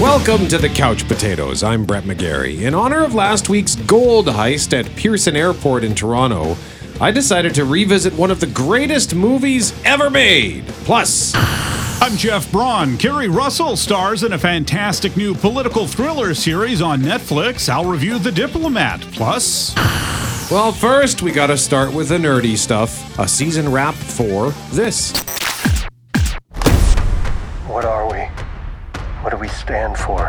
Welcome to the Couch Potatoes. I'm Brett McGarry. In honor of last week's gold heist at Pearson Airport in Toronto, I decided to revisit one of the greatest movies ever made. Plus, I'm Jeff Braun. Keri Russell stars in a fantastic new political thriller series on Netflix. I'll review The Diplomat. Plus, well, first we gotta start with the nerdy stuff. A season wrap for this. What do we stand for?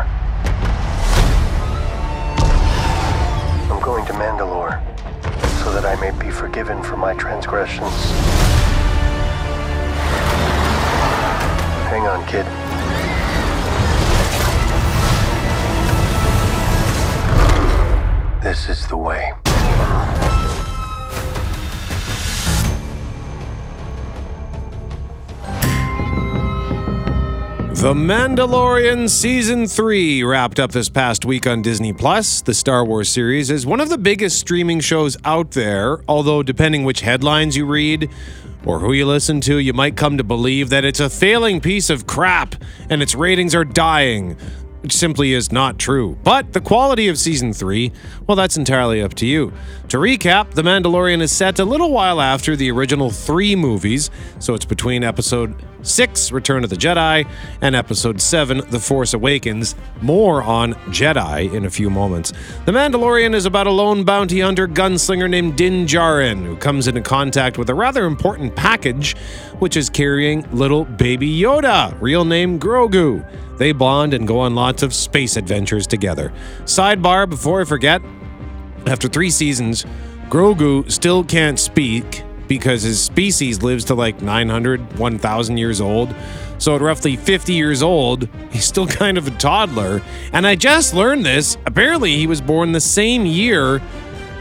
I'm going to Mandalore so that I may be forgiven for my transgressions. Hang on, kid. This is the way. The Mandalorian Season 3 wrapped up this past week on Disney Plus. The Star Wars series is one of the biggest streaming shows out there, although, depending which headlines you read or who you listen to, you might come to believe that it's a failing piece of crap and its ratings are dying which simply is not true. But the quality of season 3, well, that's entirely up to you. To recap, The Mandalorian is set a little while after the original three movies, so it's between episode 6, Return of the Jedi, and episode 7, The Force Awakens. More on Jedi in a few moments. The Mandalorian is about a lone bounty hunter gunslinger named Din Djarin, who comes into contact with a rather important package, which is carrying little baby Yoda, real name Grogu. They bond and go on lots of space adventures together. Sidebar before I forget after three seasons, Grogu still can't speak because his species lives to like 900, 1,000 years old. So at roughly 50 years old, he's still kind of a toddler. And I just learned this. Apparently, he was born the same year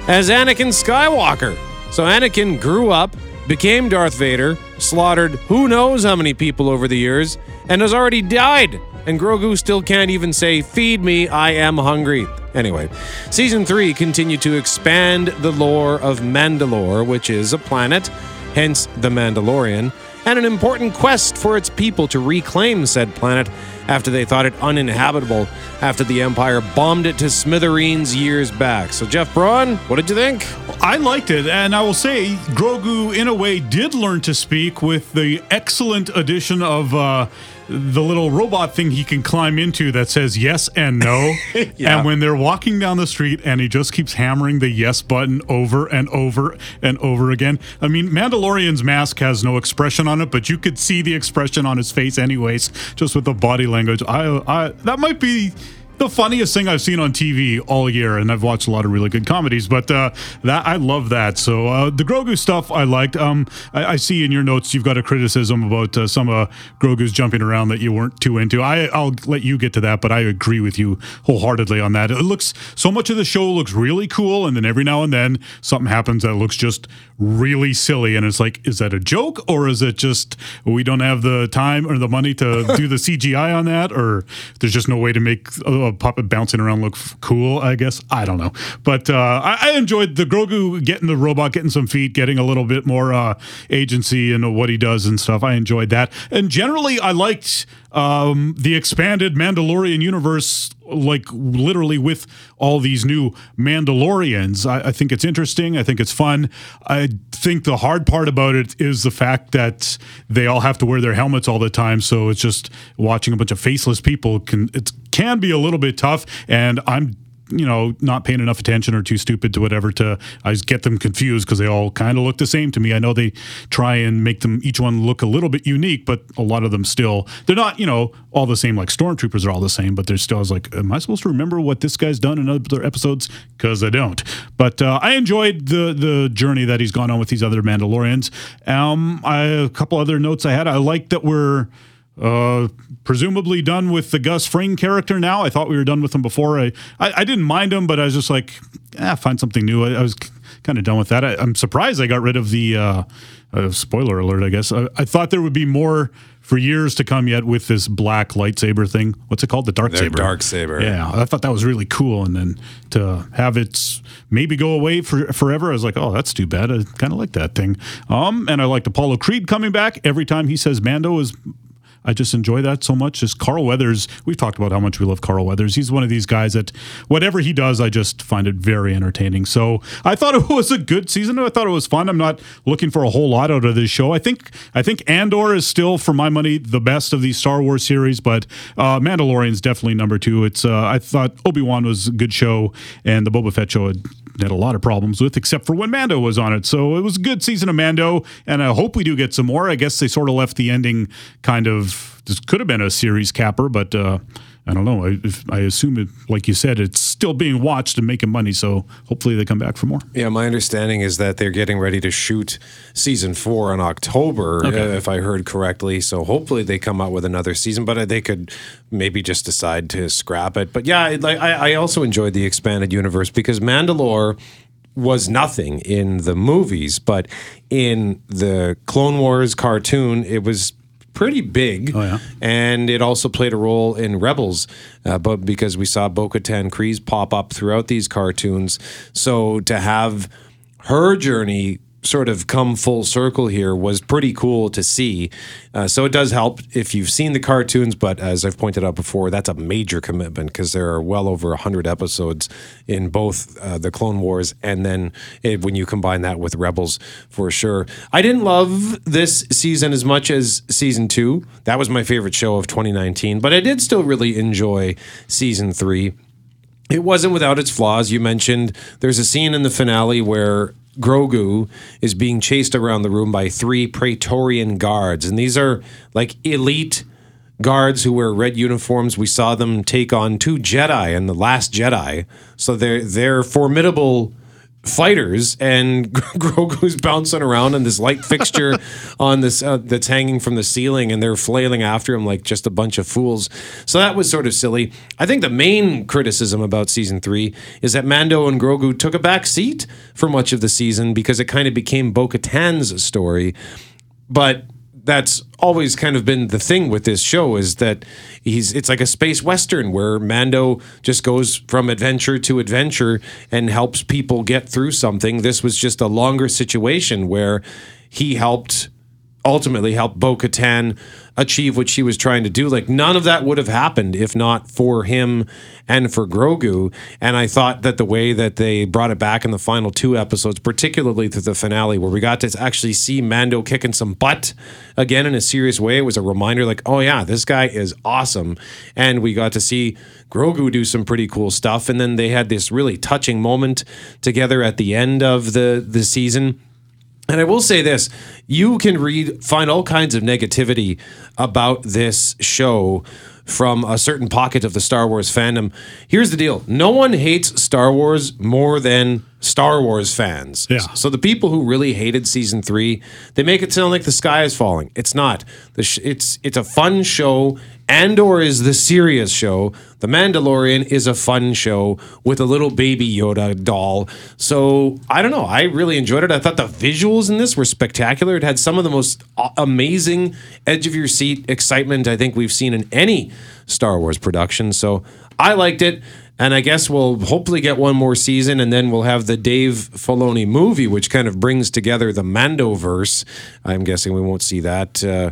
as Anakin Skywalker. So Anakin grew up, became Darth Vader, slaughtered who knows how many people over the years, and has already died and Grogu still can't even say, Feed me, I am hungry. Anyway, season 3 continued to expand the lore of Mandalore, which is a planet, hence the Mandalorian, and an important quest for its people to reclaim said planet after they thought it uninhabitable after the Empire bombed it to smithereens years back. So, Jeff Braun, what did you think? I liked it, and I will say Grogu, in a way, did learn to speak with the excellent addition of. Uh, the little robot thing he can climb into that says yes and no. yeah. And when they're walking down the street and he just keeps hammering the yes button over and over and over again. I mean, Mandalorian's mask has no expression on it, but you could see the expression on his face anyways, just with the body language. I, I that might be the funniest thing I've seen on TV all year, and I've watched a lot of really good comedies. But uh, that I love that. So uh, the Grogu stuff I liked. Um, I, I, see in your notes you've got a criticism about uh, some of Grogu's jumping around that you weren't too into. I I'll let you get to that, but I agree with you wholeheartedly on that. It looks so much of the show looks really cool, and then every now and then something happens that looks just really silly, and it's like, is that a joke or is it just we don't have the time or the money to do the CGI on that, or there's just no way to make a puppet bouncing around look cool? I guess I don't know, but uh, I, I, enjoyed the Grogu getting the robot, getting some feet, getting a little bit more uh, agency in what he does and stuff. I enjoyed that, and generally I liked um, the expanded Mandalorian universe, like literally with all these new Mandalorians. I, I, think it's interesting. I think it's fun. I think the hard part about it is the fact that they all have to wear their helmets all the time. So it's just watching a bunch of faceless people can it can be a little bit tough. And I'm you know, not paying enough attention or too stupid to whatever to I get them confused because they all kind of look the same to me. I know they try and make them each one look a little bit unique, but a lot of them still they're not, you know, all the same. Like stormtroopers are all the same, but there's still I was like, am I supposed to remember what this guy's done in other episodes? Because I don't. But uh, I enjoyed the the journey that he's gone on with these other Mandalorians. Um, I, a couple other notes I had. I like that we're uh, presumably done with the Gus Fring character now. I thought we were done with him before. I, I, I didn't mind him, but I was just like, ah, find something new. I, I was kind of done with that. I, am surprised I got rid of the uh, uh, spoiler alert. I guess I, I, thought there would be more for years to come yet with this black lightsaber thing. What's it called? The dark saber. Dark saber. Yeah, I thought that was really cool, and then to have it maybe go away for forever, I was like, oh, that's too bad. I kind of like that thing. Um, and I liked Apollo Creed coming back every time he says Mando is I just enjoy that so much. Just Carl Weathers, we've talked about how much we love Carl Weathers. He's one of these guys that whatever he does, I just find it very entertaining. So I thought it was a good season. I thought it was fun. I'm not looking for a whole lot out of this show. I think I think Andor is still, for my money, the best of these Star Wars series, but uh, Mandalorian's definitely number two. It's uh, I thought Obi Wan was a good show, and the Boba Fett show had a lot of problems with, except for when Mando was on it. So it was a good season of Mando, and I hope we do get some more. I guess they sort of left the ending kind of. This could have been a series capper, but uh, I don't know. I, if, I assume it, like you said, it's still being watched and making money. So hopefully they come back for more. Yeah, my understanding is that they're getting ready to shoot season four in October, Okay. uh, if I heard correctly. So hopefully they come out with another season, but uh, they could maybe just decide to scrap it. But yeah, like I, I also enjoyed the expanded universe because Mandalore was nothing in the movies, but in the Clone Wars cartoon, it was pretty big. Oh, yeah. And it also played a role in Rebels, uh, but because we saw Bo Katan Kryze pop up throughout these cartoons. So to have her journey sort of come full circle here was pretty cool to see. Uh, so it does help if you've seen the cartoons, but as I've pointed out before, that's a major commitment because there are well over 100 episodes in both uh, the Clone Wars and then it, when you combine that with Rebels for sure. I didn't love this season as much as season two. That was my favorite show of 2019, but I did still really enjoy season three. It wasn't without its flaws. You mentioned there's a scene in the finale where Grogu is being chased around the room by three Praetorian guards, and these are like elite guards who wear red uniforms. We saw them take on two Jedi in the Last Jedi, so they're they're formidable fighters and Grogu's bouncing around in this light fixture on this uh, that's hanging from the ceiling and they're flailing after him like just a bunch of fools. So that was sort of silly. I think the main criticism about season 3 is that Mando and Grogu took a back seat for much of the season because it kind of became Bo-Katan's story. But that's always kind of been the thing with this show is that he's it's like a space western where Mando just goes from adventure to adventure and helps people get through something. This was just a longer situation where he helped ultimately help Bo Katan achieve what she was trying to do. Like none of that would have happened if not for him and for Grogu. And I thought that the way that they brought it back in the final two episodes, particularly to the finale, where we got to actually see Mando kicking some butt again in a serious way, it was a reminder like, oh yeah, this guy is awesome. And we got to see Grogu do some pretty cool stuff. And then they had this really touching moment together at the end of the the season. And I will say this: you can read, find all kinds of negativity about this show from a certain pocket of the Star Wars fandom. Here's the deal: no one hates Star Wars more than Star Wars fans. Yeah. So the people who really hated season three, they make it sound like the sky is falling. It's not. Sh- it's it's a fun show. Andor is the serious show. The Mandalorian is a fun show with a little baby Yoda doll. So I don't know. I really enjoyed it. I thought the visuals in this were spectacular. It had some of the most amazing edge of your seat excitement I think we've seen in any Star Wars production. So I liked it. And I guess we'll hopefully get one more season, and then we'll have the Dave Filoni movie, which kind of brings together the Mandoverse. I'm guessing we won't see that. Uh,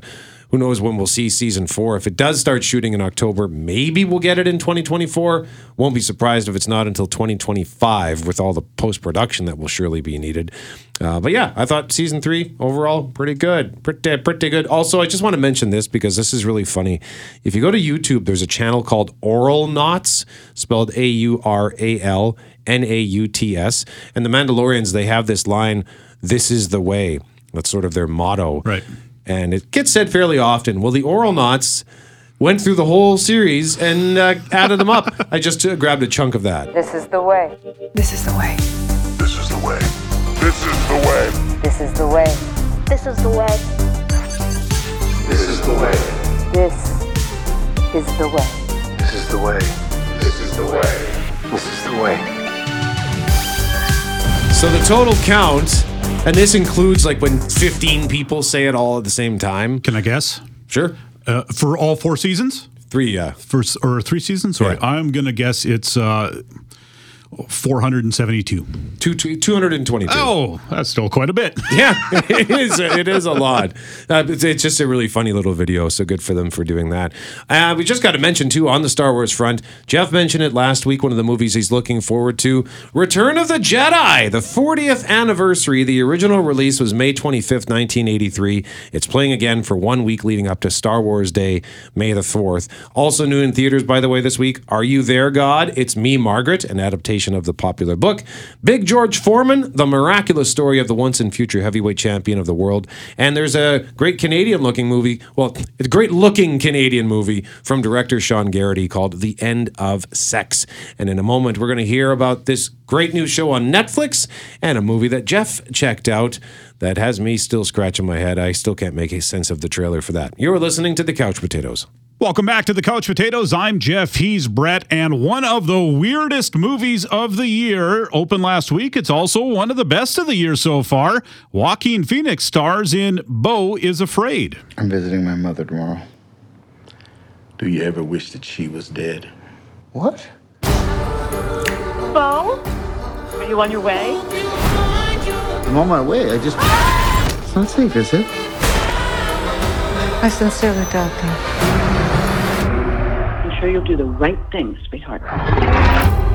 who knows when we'll see season four? If it does start shooting in October, maybe we'll get it in 2024. Won't be surprised if it's not until 2025 with all the post production that will surely be needed. Uh, but yeah, I thought season three overall pretty good, pretty pretty good. Also, I just want to mention this because this is really funny. If you go to YouTube, there's a channel called Auralnauts, spelled A U R A L N A U T S, and the Mandalorians they have this line, "This is the way." That's sort of their motto, Right. And it gets said fairly often. Well, the Auralnauts went through the whole series and uh, added them up. I just uh, grabbed a chunk of that. This is the way. This is the way. This is the way. This is the way. This is the way. This is the way. This is the way. This is the way. This is the way. This is the way. This is the way. So the total count, and this includes like when 15 people say it all at the same time. Can I guess? Sure. Uh, for all four seasons? Three, yeah. For, or three seasons? Sorry. Yeah. I'm going to guess it's uh, 472. Two, two, 222. Oh, that's still quite a bit. Yeah, it is. It is a lot. Uh, it's, it's just a really funny little video. So good for them for doing that. Uh, we just got to mention too on the Star Wars front. Jeff mentioned it last week. One of the movies he's looking forward to: Return of the Jedi, the 40th anniversary. The original release was May 25th, 1983. It's playing again for one week leading up to Star Wars Day, May the 4th. Also new in theaters, by the way, this week. Are You There, God? It's Me, Margaret, an adaptation of the popular book. Big George Foreman, the miraculous story of the once and future heavyweight champion of the world. And there's a great Canadian looking movie. Well, a great looking Canadian movie from director Sean Garrity called The End of Sex. And in a moment, we're going to hear about this great new show on Netflix and a movie that Jeff checked out that has me still scratching my head. I still can't make a sense of the trailer for that. You're listening to The Couch Potatoes. Welcome back to the Couch Potatoes. I'm Jeff. He's Brett. And one of the weirdest movies of the year opened last week. It's also one of the best of the year so far. Joaquin Phoenix stars in Beau is Afraid. I'm visiting my mother tomorrow. Do you ever wish that she was dead? What? Beau? Are you on your way? I'm on my way. I just. It's not safe, is it? I sincerely doubt that. Sure you'll do the right thing, sweetheart.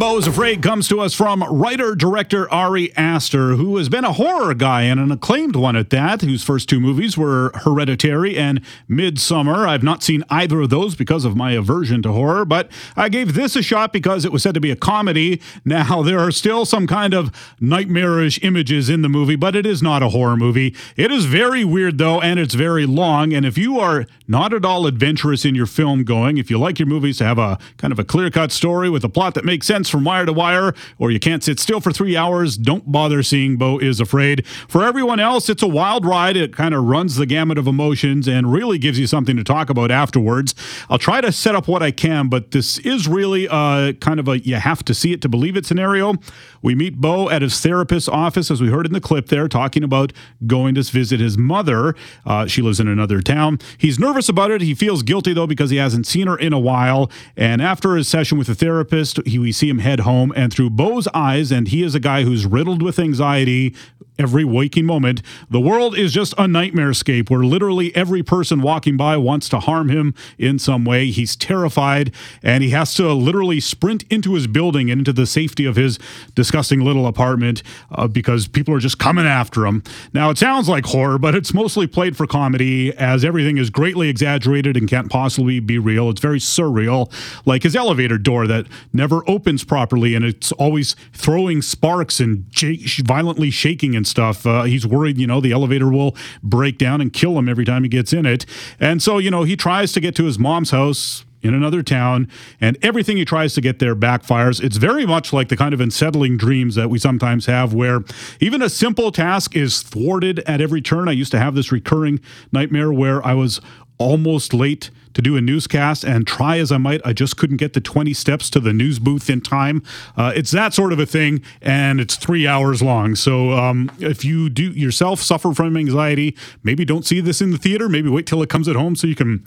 Beau is Afraid comes to us from writer director Ari Aster, who has been a horror guy and an acclaimed one at that, whose first two movies were Hereditary and Midsommar. I've not seen either of those because of my aversion to horror, but I gave this a shot because it was said to be a comedy. Now, there are still some kind of nightmarish images in the movie, but it is not a horror movie. It is very weird, though, and it's very long. And if you are not at all adventurous in your film going, if you like your movies to have a kind of a clear cut story with a plot that makes sense from wire to wire, or you can't sit still for three hours, don't bother seeing Beau is Afraid. For everyone else, it's a wild ride. It kind of runs the gamut of emotions and really gives you something to talk about afterwards. I'll try to set up what I can, but this is really uh, kind of a you have to see it to believe it scenario. We meet Beau at his therapist's office, as we heard in the clip there, talking about going to visit his mother. Uh, she lives in another town. He's nervous about it. He feels guilty, though, because he hasn't seen her in a while. And after his session with the therapist, he, we see him head home. And through Beau's eyes, and he is a guy who's riddled with anxiety every waking moment, the world is just a nightmare scape where literally every person walking by wants to harm him in some way. He's terrified and he has to literally sprint into his building and into the safety of his disgusting little apartment uh, because people are just coming after him. Now, it sounds like horror, but it's mostly played for comedy as everything is greatly exaggerated and can't possibly be real. It's very surreal, like his elevator door that never opens properly and it's always throwing sparks and j- violently shaking and stuff. Uh, he's worried, you know, the elevator will break down and kill him every time he gets in it. And so, you know, he tries to get to his mom's house in another town, and everything he tries to get there backfires. It's very much like the kind of unsettling dreams that we sometimes have, where even a simple task is thwarted at every turn. I used to have this recurring nightmare where I was almost late to do a newscast and try as I might, I just couldn't get the 20 steps to the news booth in time. Uh, it's that sort of a thing, and it's three hours long. So um, if you do yourself suffer from anxiety, maybe don't see this in the theater. Maybe wait till it comes at home so you can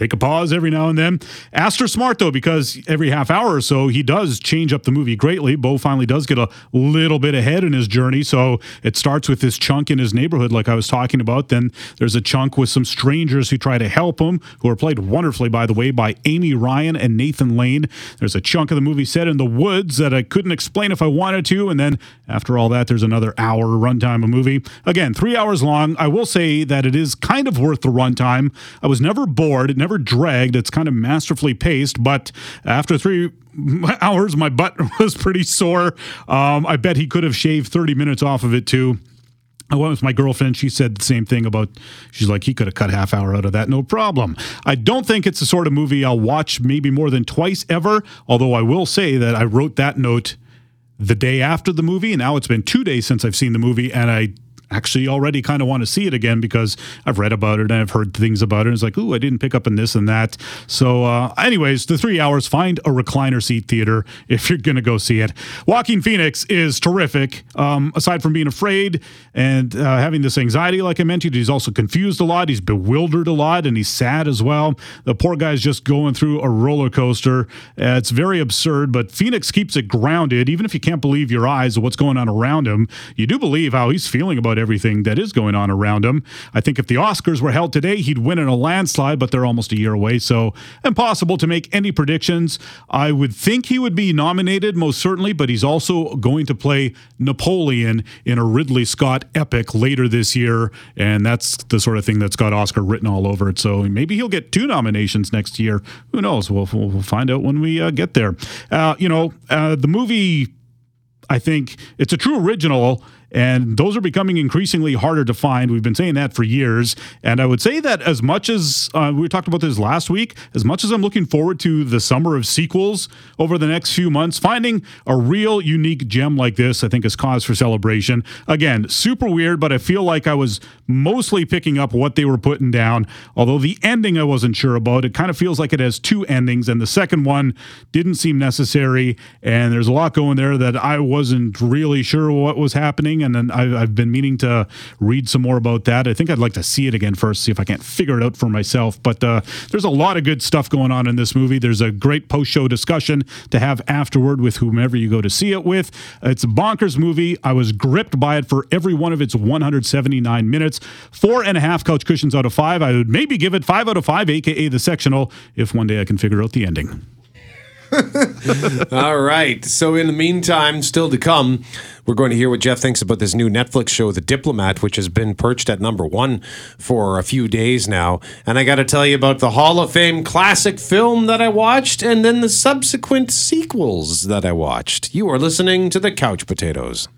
take a pause every now and then. Aster smart though, because every half hour or so he does change up the movie greatly. Beau finally does get a little bit ahead in his journey. So it starts with this chunk in his neighborhood, like I was talking about. Then there's a chunk with some strangers who try to help him, who are played wonderfully, by the way, by Amy Ryan and Nathan Lane. There's a chunk of the movie set in the woods that I couldn't explain if I wanted to. And then after all that, there's another hour runtime of movie. Again, three hours long. I will say that it is kind of worth the runtime. I was never bored. It never dragged. It's kind of masterfully paced, but after three hours, my butt was pretty sore. Um, I bet he could have shaved 30 minutes off of it too. I went with my girlfriend. She said the same thing about, she's like, he could have cut half hour out of that, no problem. I don't think it's the sort of movie I'll watch maybe more than twice ever, although I will say that I wrote that note the day after the movie, and now it's been two days since I've seen the movie, and I actually already kind of want to see it again because I've read about it and I've heard things about it. It's like, ooh, I didn't pick up on this and that. So, uh, anyways, the three hours, find a recliner seat theater if you're going to go see it. Joaquin Phoenix is terrific. Um, aside from being afraid and uh, having this anxiety, like I mentioned, he's also confused a lot. He's bewildered a lot and he's sad as well. The poor guy's just going through a roller coaster. Uh, it's very absurd, but Phoenix keeps it grounded. Even if you can't believe your eyes of what's going on around him, you do believe how he's feeling about everything that is going on around him. I think if the Oscars were held today, he'd win in a landslide, but they're almost a year away, so impossible to make any predictions. I would think he would be nominated, most certainly, but he's also going to play Napoleon in a Ridley Scott epic later this year, and that's the sort of thing that's got Oscar written all over it. So maybe he'll get two nominations next year. Who knows? We'll, we'll find out when we uh, get there. Uh, you know, uh, the movie I think it's a true original and those are becoming increasingly harder to find. We've been saying that for years. And I would say that as much as uh, we talked about this last week, as much as I'm looking forward to the summer of sequels over the next few months, finding a real unique gem like this, I think is cause for celebration. Again, super weird, but I feel like I was mostly picking up what they were putting down. Although the ending I wasn't sure about. It kind of feels like it has two endings, and the second one didn't seem necessary. And there's a lot going there that I wasn't really sure what was happening and then I've, I've been meaning to read some more about that. I think I'd like to see it again first, see if I can't figure it out for myself. But uh, there's a lot of good stuff going on in this movie. There's a great post show discussion to have afterward with whomever you go to see it with. It's a bonkers movie. I was gripped by it for every one of its 179 minutes. Four and a half couch cushions out of five. I would maybe give it five out of five, aka the sectional, if one day I can figure out the ending. All right. So, in the meantime, still to come, we're going to hear what Jeff thinks about this new Netflix show, The Diplomat, which has been perched at number one for a few days now. And I got to tell you about the Hall of Fame classic film that I watched and then the subsequent sequels that I watched. You are listening to The Couch Potatoes.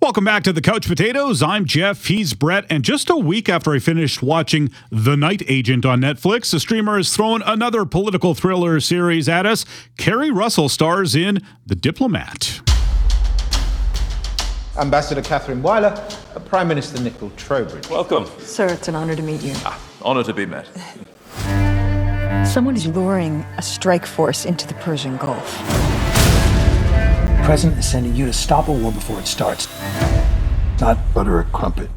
Welcome back to the Couch Potatoes. I'm Jeff. He's Brett. And just a week after I finished watching The Night Agent on Netflix, the streamer has thrown another political thriller series at us. Keri Russell stars in The Diplomat. Ambassador Catherine Wyler, Prime Minister Nicole Trowbridge. Welcome. Sir, it's an honor to meet you. Ah, honor to be met. Someone is luring a strike force into the Persian Gulf. The president is sending you to stop a war before it starts. Not butter a crumpet.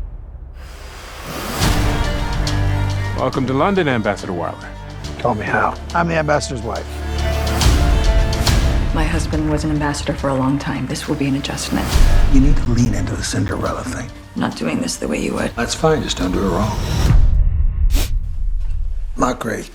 Welcome to London, Ambassador Wyler. Tell me how. I'm the ambassador's wife. My husband was an ambassador for a long time. This will be an adjustment. You need to lean into the Cinderella thing. I'm not doing this the way you would. That's fine, just don't do it wrong. Not great.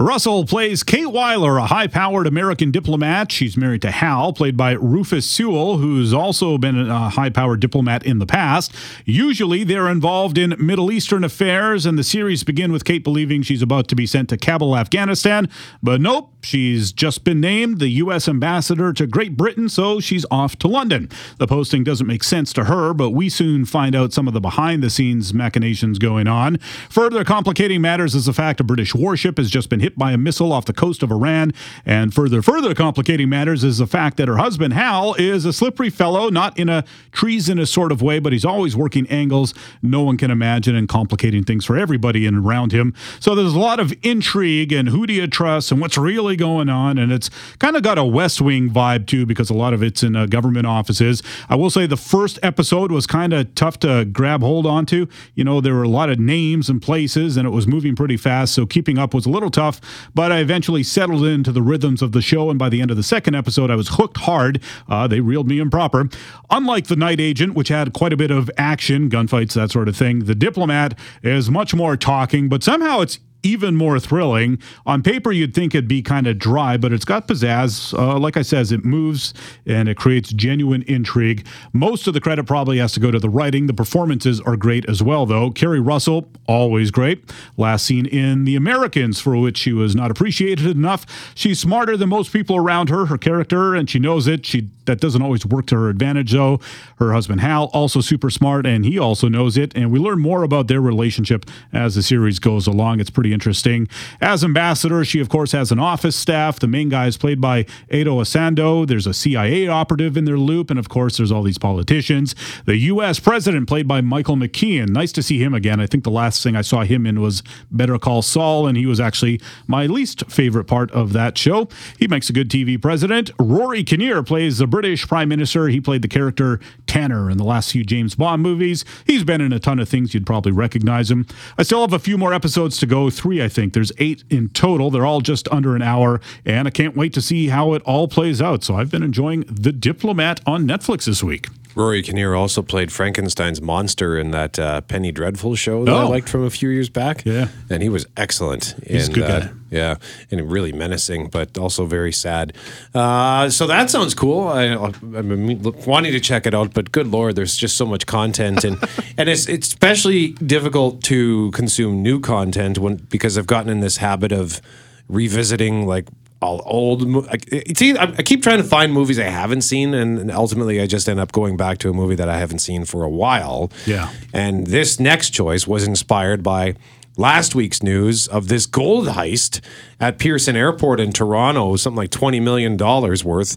Russell plays Kate Wyler, a high powered American diplomat. She's married to Hal, played by Rufus Sewell, who's also been a high powered diplomat in the past. Usually they're involved in Middle Eastern affairs, and the series begin with Kate believing she's about to be sent to Kabul, Afghanistan. But nope, she's just been named the U.S. ambassador to Great Britain, so she's off to London. The posting doesn't make sense to her, but we soon find out some of the behind the scenes machinations going on. Further complicating matters is the fact a British warship has just been hit by a missile off the coast of Iran. And further, further complicating matters is the fact that her husband, Hal, is a slippery fellow, not in a treasonous sort of way, but he's always working angles no one can imagine and complicating things for everybody in around him. So there's a lot of intrigue and who do you trust and what's really going on. And it's kind of got a West Wing vibe too, because a lot of it's in uh, government offices. I will say the first episode was kind of tough to grab hold onto. You know, there were a lot of names and places and it was moving pretty fast. So keeping up was a little tough, but I eventually settled into the rhythms of the show. And by the end of the second episode, I was hooked hard. Uh, they reeled me in proper. Unlike The Night Agent, which had quite a bit of action, gunfights, that sort of thing, The Diplomat is much more talking, but somehow it's even more thrilling. On paper, you'd think it'd be kind of dry, but it's got pizzazz. Uh, like I says, it moves and it creates genuine intrigue. Most of the credit probably has to go to the writing. The performances are great as well, though. Keri Russell, always great. Last seen in The Americans, for which she was not appreciated enough. She's smarter than most people around her. Her character, and she knows it. She that doesn't always work to her advantage, though. Her husband Hal also super smart, and he also knows it. And we learn more about their relationship as the series goes along. It's pretty pretty interesting. As ambassador, she of course has an office staff. The main guy is played by Ato Essandoh. There's a CIA operative in their loop, and of course, there's all these politicians. The U.S. president, played by Michael McKean. Nice to see him again. I think the last thing I saw him in was Better Call Saul, and he was actually my least favorite part of that show. He makes a good TV president. Rory Kinnear plays the British prime minister. He played the character Tanner in the last few James Bond movies. He's been in a ton of things. You'd probably recognize him. I still have a few more episodes to go. Three, I think. There's eight in total. They're all just under an hour, and I can't wait to see how it all plays out. So I've been enjoying The Diplomat on Netflix this week. Rory Kinnear also played Frankenstein's monster in that uh, Penny Dreadful show that I Oh. liked from a few years back. Yeah. and he was excellent. He's a good that. guy. Yeah, and really menacing, but also very sad. Uh, so that sounds cool. I, I'm wanting to check it out, but good lord, there's just so much content, and and it's it's especially difficult to consume new content when because I've gotten in this habit of revisiting like all old. mo- I- It's I I keep trying to find movies I haven't seen, and, and ultimately I just end up going back to a movie that I haven't seen for a while. Yeah. And this next choice was inspired by last week's news of this gold heist at Pearson Airport in Toronto, something like $20 million worth.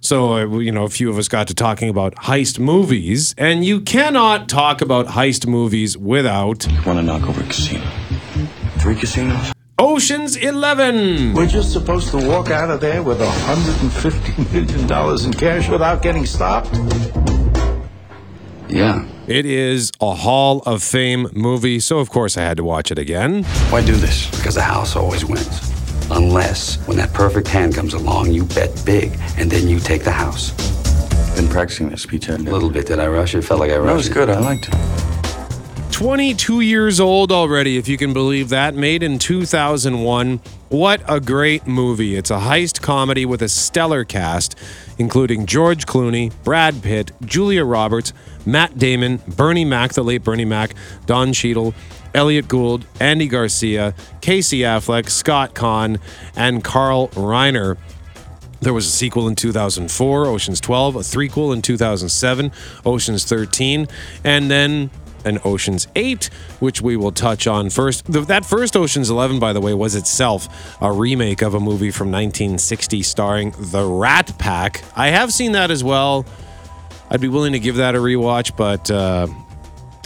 So, uh, you know, a few of us got to talking about heist movies, and you cannot talk about heist movies without You Want to knock over a casino? Three casinos? Ocean's 11. We're just supposed to walk out of there with $150 million in cash without getting stopped? Yeah. It is a Hall of Fame movie, so of course I had to watch it again. Why do this? Because the house always wins. Unless, when that perfect hand comes along, you bet big, and then you take the house. Been practicing this speech, A little bit. Did I rush it? Felt like I rushed That was it. good. I liked it. 22 years old already, if you can believe that. Made in 2001. What a great movie. It's a heist comedy with a stellar cast, including George Clooney, Brad Pitt, Julia Roberts, Matt Damon, Bernie Mac, the late Bernie Mac, Don Cheadle, Elliott Gould, Andy Garcia, Casey Affleck, Scott Caan, and Carl Reiner. There was a sequel in 2004, Ocean's 12, a threequel in 2007, Ocean's 13, and then an Ocean's 8, which we will touch on first. The, that first Ocean's 11, by the way, was itself a remake of a movie from 1960 starring The Rat Pack. I have seen that as well. I'd be willing to give that a rewatch, but uh,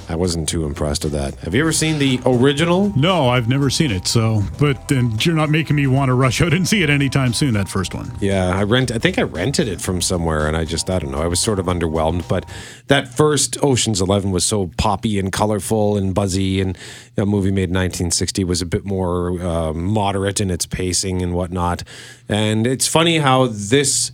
I wasn't too impressed with that. Have you ever seen the original? No, I've never seen it. So, but and you're not making me want to rush out and see it anytime soon. That first one. Yeah, I rent. I think I rented it from somewhere, and I just I don't know. I was sort of underwhelmed. But that first Ocean's Eleven was so poppy and colorful and buzzy, and a movie made in 1960 was a bit more uh, moderate in its pacing and whatnot. And it's funny how this.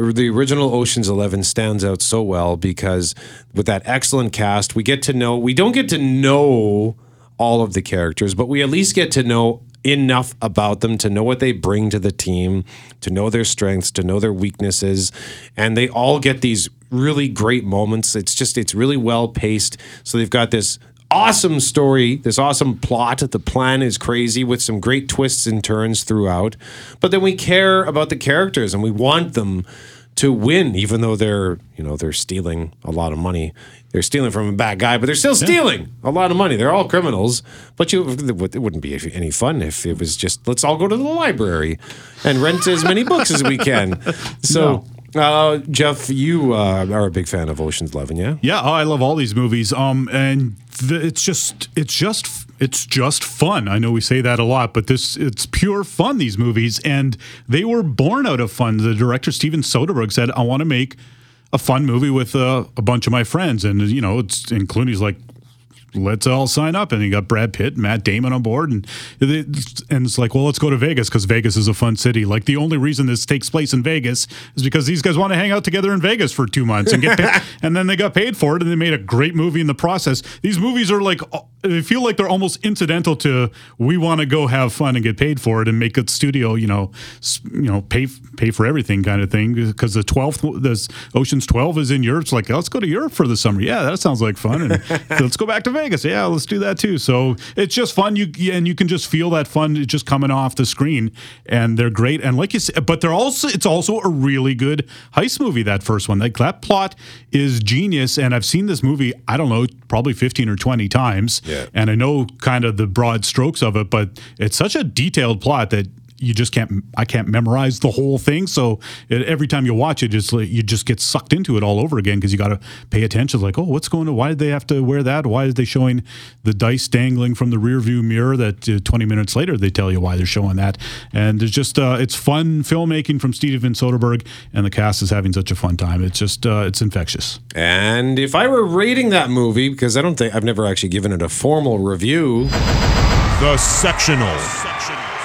The original Ocean's Eleven stands out so well because with that excellent cast, we get to know. We don't get to know all of the characters, but we at least get to know enough about them to know what they bring to the team, to know their strengths, to know their weaknesses, and they all get these really great moments. It's just it's really well paced. So they've got this awesome story, this awesome plot. The plan is crazy with some great twists and turns throughout. But then we care about the characters and we want them to win, even though they're you know they're stealing a lot of money. They're stealing from a bad guy, but they're still stealing a lot of money. They're all criminals. But you, it wouldn't be any fun if it was just let's all go to the library and rent as many books as we can. So. Uh, Jeff, you uh, are a big fan of Ocean's Eleven, yeah? Yeah, oh, I love all these movies. Um, and it's just, it's just, it's just fun. I know we say that a lot, but this, it's pure fun. These movies, and they were born out of fun. The director Steven Soderbergh said, "I want to make a fun movie with uh, a bunch of my friends," and you know, it's and Clooney's like. Let's all sign up, and you got Brad Pitt, Matt Damon on board, and it- and it's like, well, let's go to Vegas because Vegas is a fun city. Like the only reason this takes place in Vegas is because these guys want to hang out together in Vegas for two months and get paid, and then they got paid for it, and they made a great movie in the process. These movies are like they feel like they're almost incidental to we want to go have fun and get paid for it and make a studio, you know, you know, pay pay for everything kind of thing. Because the twelfth, this Ocean's Twelve is in Europe. It's like let's go to Europe for the summer. Yeah, that sounds like fun. And let's go back to Vegas. Yeah, let's do that too. So it's just fun. You and you can just feel that fun just coming off the screen, and they're great. And like you said, but they're also it's also a really good heist movie. That first one, like that plot is genius. And I've seen this movie. I don't know, probably fifteen or twenty times. Yeah. and I know kind of the broad strokes of it, but it's such a detailed plot that you just can't. I can't memorize the whole thing. So it, every time you watch it, just like, you just get sucked into it all over again because you got to pay attention. Like, oh, what's going on? Why did they have to wear that? Why is they showing the dice dangling from the rear view mirror? That uh, 20 minutes later they tell you why they're showing that. And there's just uh, it's fun filmmaking from Steven Soderbergh, and the cast is having such a fun time. It's just uh, it's infectious. And if I were rating that movie, because I don't think I've never actually given it a formal review, The Sectional.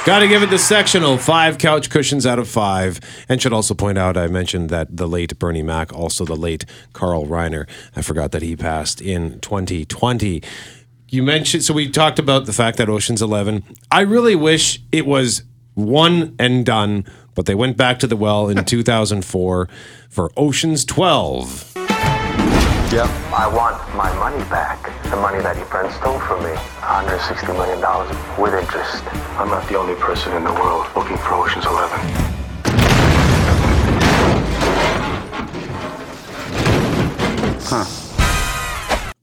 Got to give it the sectional five couch cushions out of five. And should also point out, I mentioned that the late Bernie Mac, also the late Carl Reiner. I forgot that he passed in 2020. You mentioned, so we talked about the fact that Ocean's 11. I really wish it was one and done, but they went back to the well in 2004 for Ocean's 12. Yep. I want my money back. The money that your friend stole from me. $160 million with interest. I'm not the only person in the world looking for Ocean's 11. Huh.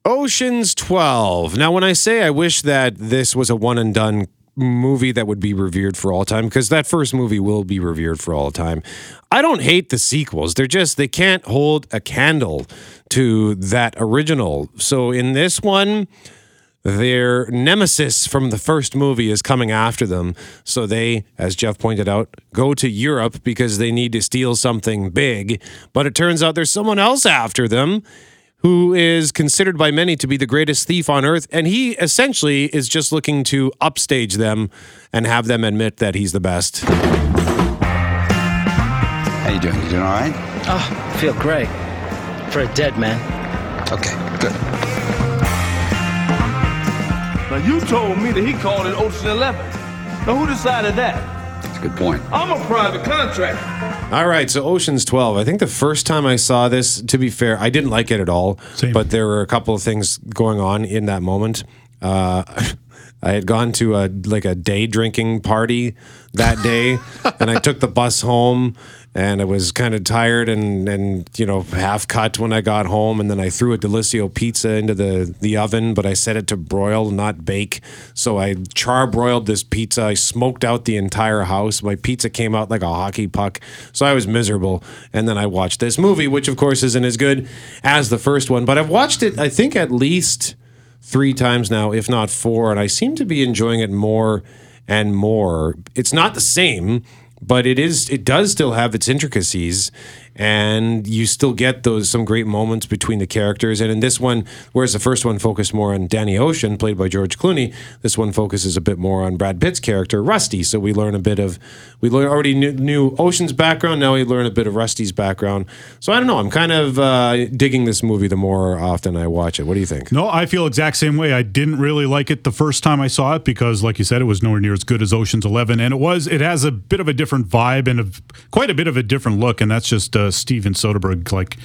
Ocean's 12. Now, when I say I wish that this was a one and done movie that would be revered for all time, because that first movie will be revered for all time, I don't hate the sequels. They're just, they can't hold a candle to that original. So in this one, their nemesis from the first movie is coming after them. So they, as Jeff pointed out, go to Europe because they need to steal something big. But it turns out there's someone else after them who is considered by many to be the greatest thief on earth. And he essentially is just looking to upstage them and have them admit that he's the best. How you doing? You doing all right? Oh, I feel great. For a dead man. Okay, good. Now you told me that he called it Ocean Eleven. Now who decided that? That's a good point. I'm a private contractor. All right, so Ocean's 12. I think the first time I saw this, to be fair, I didn't like it at all. Same. But there were a couple of things going on in that moment. Uh, I had gone to a like a day drinking party that day, and I took the bus home, and I was kind of tired and and you know half cut when I got home, and then I threw a Delissio pizza into the the oven, but I set it to broil, not bake. So I char broiled this pizza. I smoked out the entire house. My pizza came out like a hockey puck, so I was miserable. And then I watched this movie, which of course isn't as good as the first one, but I've watched it I think at least three times now, if not four, and I seem to be enjoying it more and more. It's not the same, but it is. It does still have its intricacies, and you still get those some great moments between the characters. And in this one, whereas the first one focused more on Danny Ocean, played by George Clooney, this one focuses a bit more on Brad Pitt's character, Rusty. So we learn a bit of we learn already knew, knew Ocean's background. Now we learn a bit of Rusty's background. So I don't know. I'm kind of uh, digging this movie the more often I watch it. What do you think? No, I feel exact same way. I didn't really like it the first time I saw it because, like you said, it was nowhere near as good as Ocean's Eleven, and it was. It has a bit of a different vibe and a, quite a bit of a different look, and that's just uh, Uh, Steven Soderbergh. Like,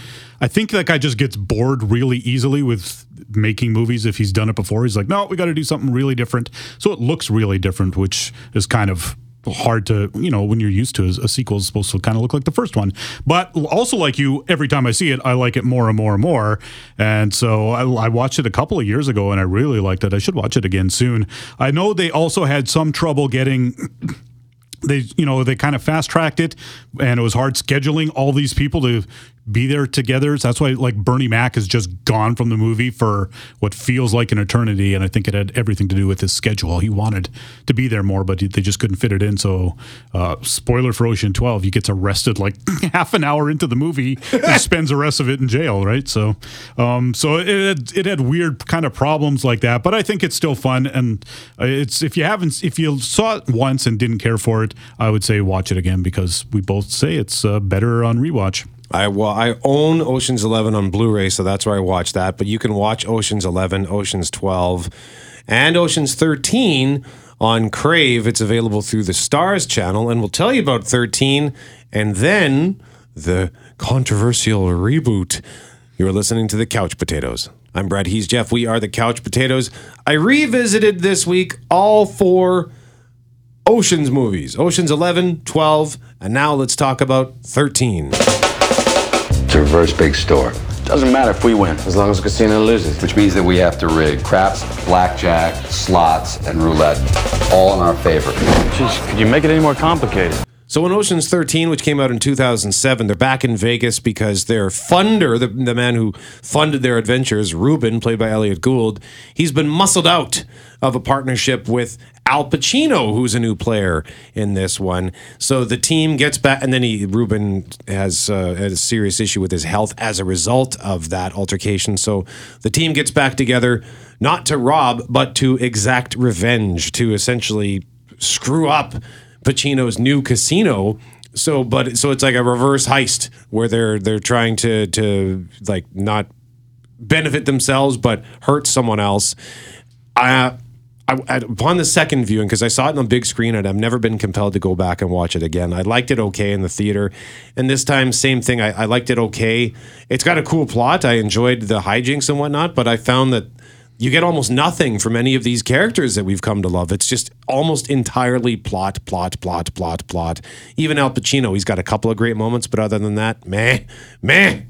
I think that guy just gets bored really easily with making movies if he's done it before. He's like, no, we got to do something really different. So it looks really different, which is kind of hard to you know when you're used to a sequel is supposed to kind of look like the first one but also like you every time i see it i like it more and more and more and so I, I, watched it a couple of years ago and i really liked it i should watch it again soon i know they also had some trouble getting they you know they kind of fast tracked it and it was hard scheduling all these people to be there together. So that's why like Bernie Mac has just gone from the movie for what feels like an eternity. And I think it had everything to do with his schedule. He wanted to be there more, but they just couldn't fit it in. So, uh, spoiler for Ocean 12, he gets arrested like half an hour into the movie and spends the rest of it in jail. Right. So, um, so it, had, it had weird kind of problems like that, but I think it's still fun. And it's, if you haven't, if you saw it once and didn't care for it, I would say watch it again because we both say it's uh, better on rewatch. I well, I own Ocean's Eleven on Blu-ray, so that's where I watch that. But you can watch Ocean's Eleven, Ocean's Twelve, and Ocean's Thirteen on Crave. It's available through the Stars channel, and we'll tell you about Thirteen, and then the controversial reboot. You're listening to the Couch Potatoes. I'm Brad. He's Jeff. We are the Couch Potatoes. I revisited this week all four Ocean's movies Ocean's 11, 12, and now let's talk about 13. It's a reverse big store. Doesn't matter if we win. As long as the casino loses. Which means that we have to rig craps, blackjack, slots, and roulette. All in our favor. Jeez, could you make it any more complicated? So in Ocean's 13, which came out in 2007, they're back in Vegas because their funder, the, the man who funded their adventures, Ruben, played by Elliott Gould, he's been muscled out of a partnership with Al Pacino, who's a new player in this one. So the team gets back, and then he Ruben has, uh, had a serious issue with his health as a result of that altercation. So the team gets back together, not to rob, but to exact revenge, to essentially screw up Pacino's new casino. So, but so it's like a reverse heist where they're they're trying to to like not benefit themselves but hurt someone else. I, I, I upon the second viewing because I saw it on the big screen and I've never been compelled to go back and watch it again. I liked it okay in the theater, and this time same thing. I, I liked it okay. It's got a cool plot. I enjoyed the hijinks and whatnot, but I found that you get almost nothing from any of these characters that we've come to love. It's just almost entirely plot, plot, plot, plot, plot. Even Al Pacino, he's got a couple of great moments, but other than that, meh, meh.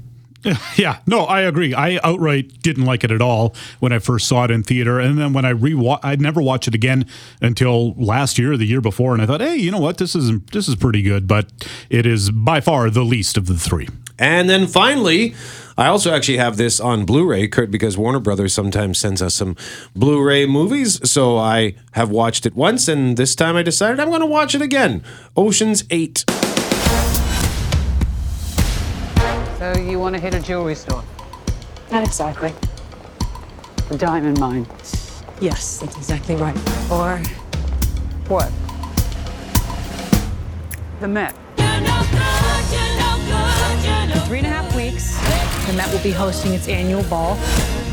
Yeah, no, I agree. I outright didn't like it at all when I first saw it in theater, and then when I re I'd never watched it again until last year or the year before, and I thought, hey, you know what, this is this is pretty good, but it is by far the least of the three. And then finally, I also actually have this on Blu-ray, Kurt, because Warner Brothers sometimes sends us some Blu-ray movies. So I have watched it once, and this time I decided I'm going to watch it again. Ocean's Eight. So you want to hit a jewelry store? Not exactly. The diamond mine. Yes, that's exactly right. Or what? The Met. In three and a half weeks, the Met will be hosting its annual ball,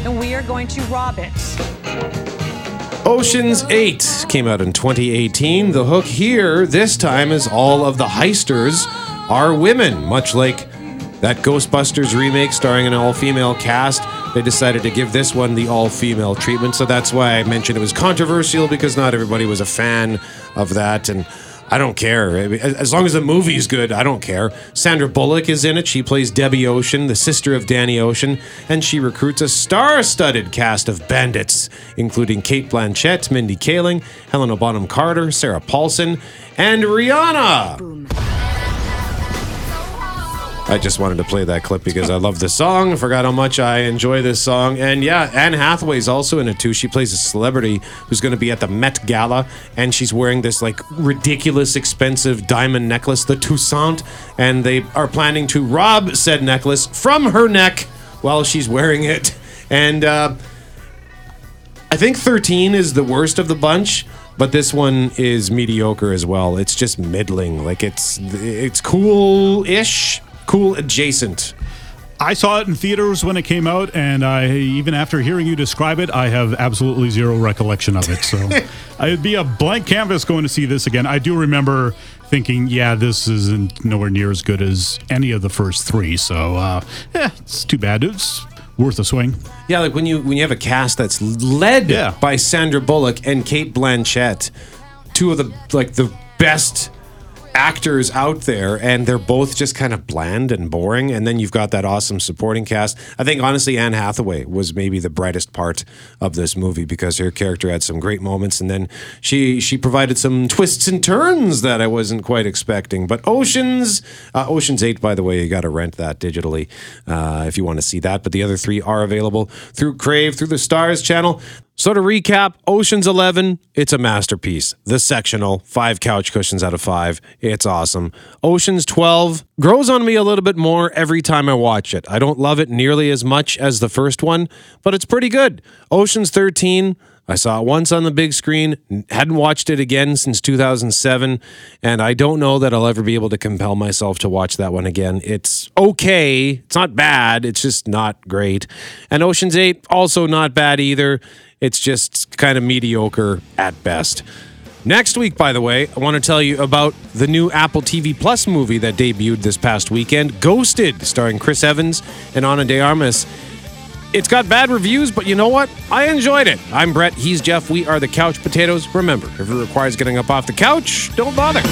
and we are going to rob it. Ocean's 8 came out in 2018. The hook here this time is all of the heisters are women, much like that Ghostbusters remake starring an all female cast. They decided to give this one the all female treatment. So that's why I mentioned it was controversial because not everybody was a fan of that. And I don't care. As long as the movie's good, I don't care. Sandra Bullock is in it. She plays Debbie Ocean, the sister of Danny Ocean, and she recruits a star studded cast of bandits, including Cate Blanchett, Mindy Kaling, Helena Bonham Carter, Sarah Paulson, and Rihanna. I just wanted to play that clip because I love the song. I forgot how much I enjoy this song. And yeah, Anne Hathaway's also in it too. She plays a celebrity who's going to be at the Met Gala and she's wearing this like ridiculous expensive diamond necklace, the Toussaint, and they are planning to rob said necklace from her neck while she's wearing it. And uh, I think 13 is the worst of the bunch, but this one is mediocre as well. It's just middling. Like it's it's cool-ish, cool adjacent. I saw it in theaters when it came out, and I even after hearing you describe it, I have absolutely zero recollection of it. So I'd be a blank canvas going to see this again. I do remember thinking, yeah, this isn't nowhere near as good as any of the first three. So uh, yeah, it's too bad. It's worth a swing. Yeah, like when you when you have a cast that's led Yeah. by Sandra Bullock and Cate Blanchett, two of the like the best actors out there and they're both just kind of bland and boring and then you've got that awesome supporting cast. I think honestly Anne Hathaway was maybe the brightest part of this movie because her character had some great moments and then she she provided some twists and turns that I wasn't quite expecting. But Oceans uh, Oceans 8 by the way, you got to rent that digitally uh, if you want to see that, but the other 3 are available through Crave through the Starz channel. So to recap, Ocean's 11, it's a masterpiece. The sectional, five couch cushions out of five. It's awesome. Ocean's 12 grows on me a little bit more every time I watch it. I don't love it nearly as much as the first one, but it's pretty good. Ocean's 13, I saw it once on the big screen, hadn't watched it again since 2007, and I don't know that I'll ever be able to compel myself to watch that one again. It's okay, it's not bad, it's just not great. And Ocean's 8, also not bad either. It's just kind of mediocre at best. Next week, by the way, I want to tell you about the new Apple TV Plus movie that debuted this past weekend, Ghosted, starring Chris Evans and Ana de Armas. It's got bad reviews, but you know what? I enjoyed it. I'm Brett. He's Jeff. We are the Couch Potatoes. Remember, if it requires getting up off the couch, don't bother.